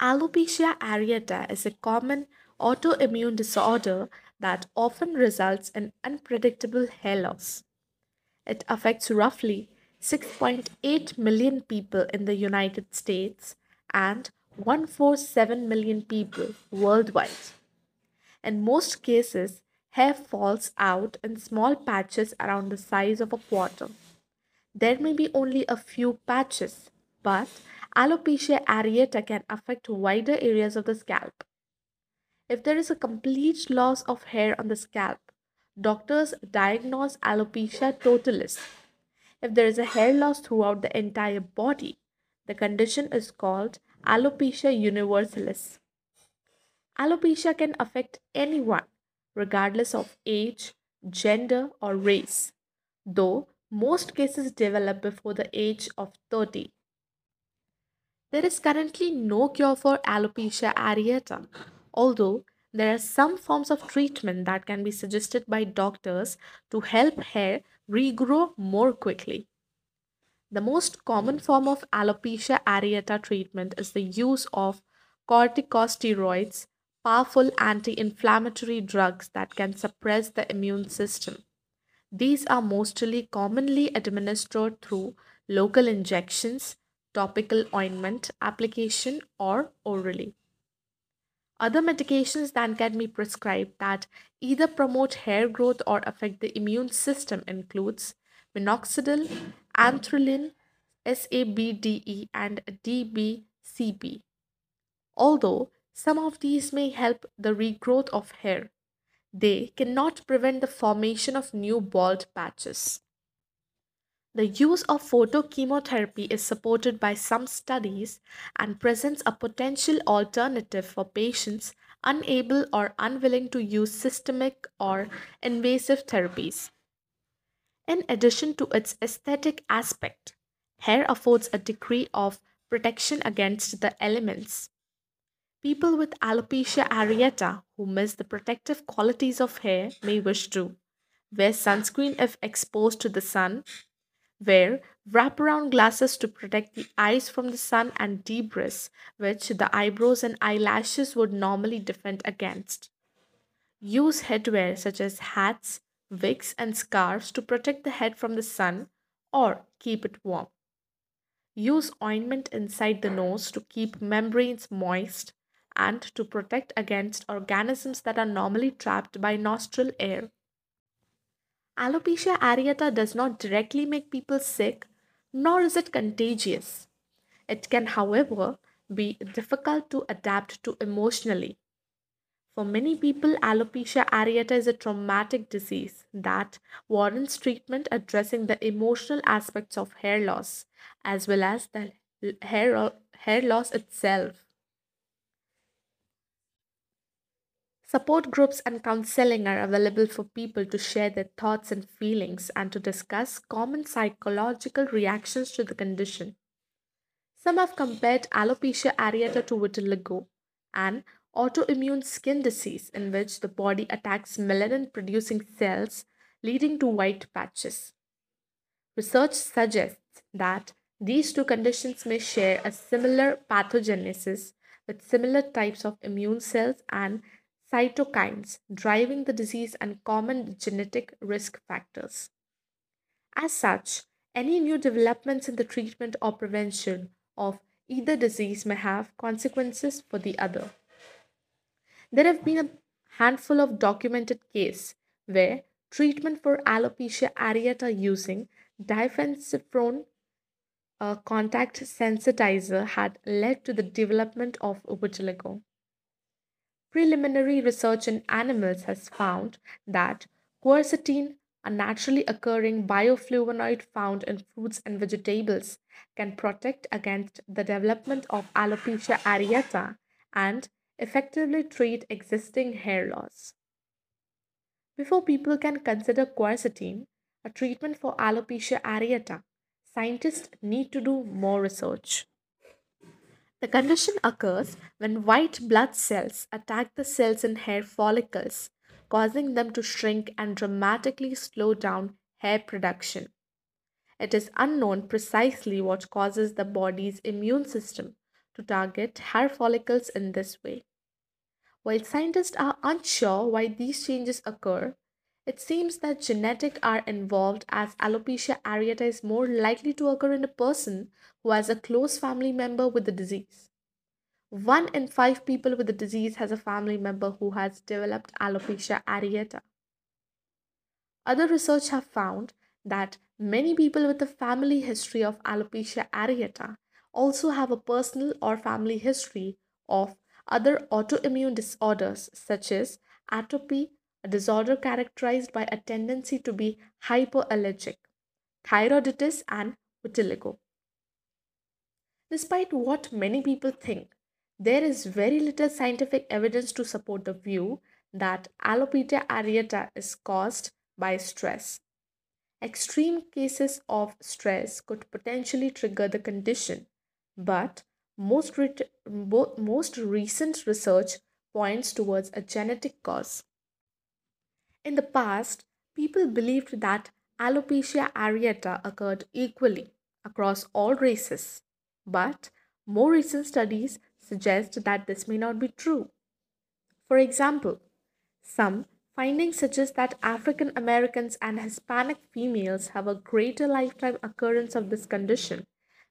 Alopecia areata is a common autoimmune disorder that often results in unpredictable hair loss. It affects roughly 6.8 million people in the United States and 147 million people worldwide. In most cases, hair falls out in small patches around the size of a quarter. There may be only a few patches, but alopecia areata can affect wider areas of the scalp. If there is a complete loss of hair on the scalp, doctors diagnose alopecia totalis. If there is a hair loss throughout the entire body, the condition is called alopecia universalis. Alopecia can affect anyone, regardless of age, gender, or race, though most cases develop before the age of 30. There is currently no cure for alopecia areata, although there are some forms of treatment that can be suggested by doctors to help hair regrow more quickly. The most common form of alopecia areata treatment is the use of corticosteroids, powerful anti inflammatory drugs that can suppress the immune system. These are mostly commonly administered through local injections, topical ointment application, or orally. Other medications that can be prescribed that either promote hair growth or affect the immune system includes minoxidil, anthralin, SABDE, and DBCP. Although some of these may help the regrowth of hair, they cannot prevent the formation of new bald patches. The use of photochemotherapy is supported by some studies and presents a potential alternative for patients unable or unwilling to use systemic or invasive therapies. In addition to its aesthetic aspect, hair affords a degree of protection against the elements. People with alopecia areata who miss the protective qualities of hair may wish to wear sunscreen if exposed to the sun, wear wraparound glasses to protect the eyes from the sun and debris, which the eyebrows and eyelashes would normally defend against. Use headwear such as hats, wigs, and scarves to protect the head from the sun or keep it warm. Use ointment inside the nose to keep membranes moist and to protect against organisms that are normally trapped by nostril air. Alopecia areata does not directly make people sick, nor is it contagious. It can, however, be difficult to adapt to emotionally. For many people, alopecia areata is a traumatic disease that warrants treatment addressing the emotional aspects of hair loss as well as the hair, hair loss itself. Support groups and counseling are available for people to share their thoughts and feelings and to discuss common psychological reactions to the condition. Some have compared alopecia areata to vitiligo, an autoimmune skin disease in which the body attacks melanin producing cells, leading to white patches. Research suggests that these two conditions may share a similar pathogenesis with similar types of immune cells and cytokines driving the disease and common genetic risk factors. As such, any new developments in the treatment or prevention of either disease may have consequences for the other. There have been a handful of documented cases where treatment for alopecia areata using diphenhydramine uh, a contact sensitizer had led to the development of vitiligo. Preliminary research in animals has found that quercetin, a naturally occurring bioflavonoid found in fruits and vegetables, can protect against the development of alopecia areata and effectively treat existing hair loss. Before people can consider quercetin a treatment for alopecia areata, scientists need to do more research. The condition occurs when white blood cells attack the cells in hair follicles, causing them to shrink and dramatically slow down hair production. It is unknown precisely what causes the body's immune system to target hair follicles in this way. While scientists are unsure why these changes occur, it seems that genetics are involved as alopecia areata is more likely to occur in a person who has a close family member with the disease. One in five people with the disease has a family member who has developed alopecia areata. Other research have found that many people with a family history of alopecia areata also have a personal or family history of other autoimmune disorders such as atopy, a disorder characterized by a tendency to be hypoallergic, thyroiditis, and vitiligo. Despite what many people think, there is very little scientific evidence to support the view that alopecia areata is caused by stress. Extreme cases of stress could potentially trigger the condition, but most, most recent research points towards a genetic cause. In the past, people believed that alopecia areata occurred equally across all races, but more recent studies suggest that this may not be true. For example, some findings suggest that African Americans and Hispanic females have a greater lifetime occurrence of this condition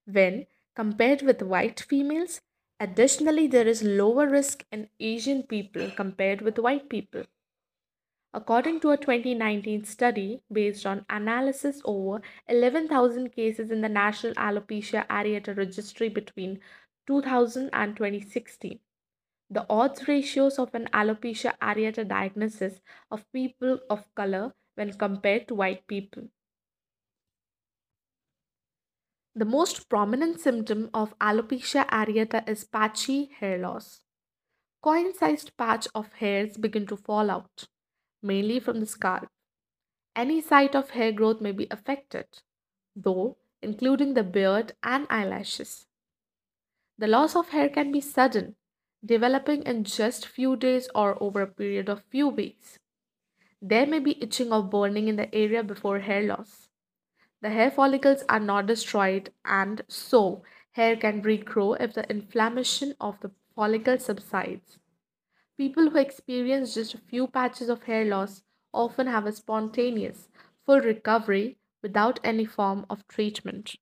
when compared with white females. Additionally, there is lower risk in Asian people compared with white people. According to a 2019 study based on analysis over 11,000 cases in the National Alopecia Areata Registry between 2000 and 2016, the odds ratios of an alopecia areata diagnosis of people of color when compared to white people. The most prominent symptom of alopecia areata is patchy hair loss. Coin sized patch of hairs begin to fall out, mainly from the scalp. Any site of hair growth may be affected, though, including the beard and eyelashes. The loss of hair can be sudden, developing in just few days or over a period of few weeks. There may be itching or burning in the area before hair loss. The hair follicles are not destroyed, and so hair can regrow if the inflammation of the follicle subsides. People who experience just a few patches of hair loss often have a spontaneous, full recovery without any form of treatment.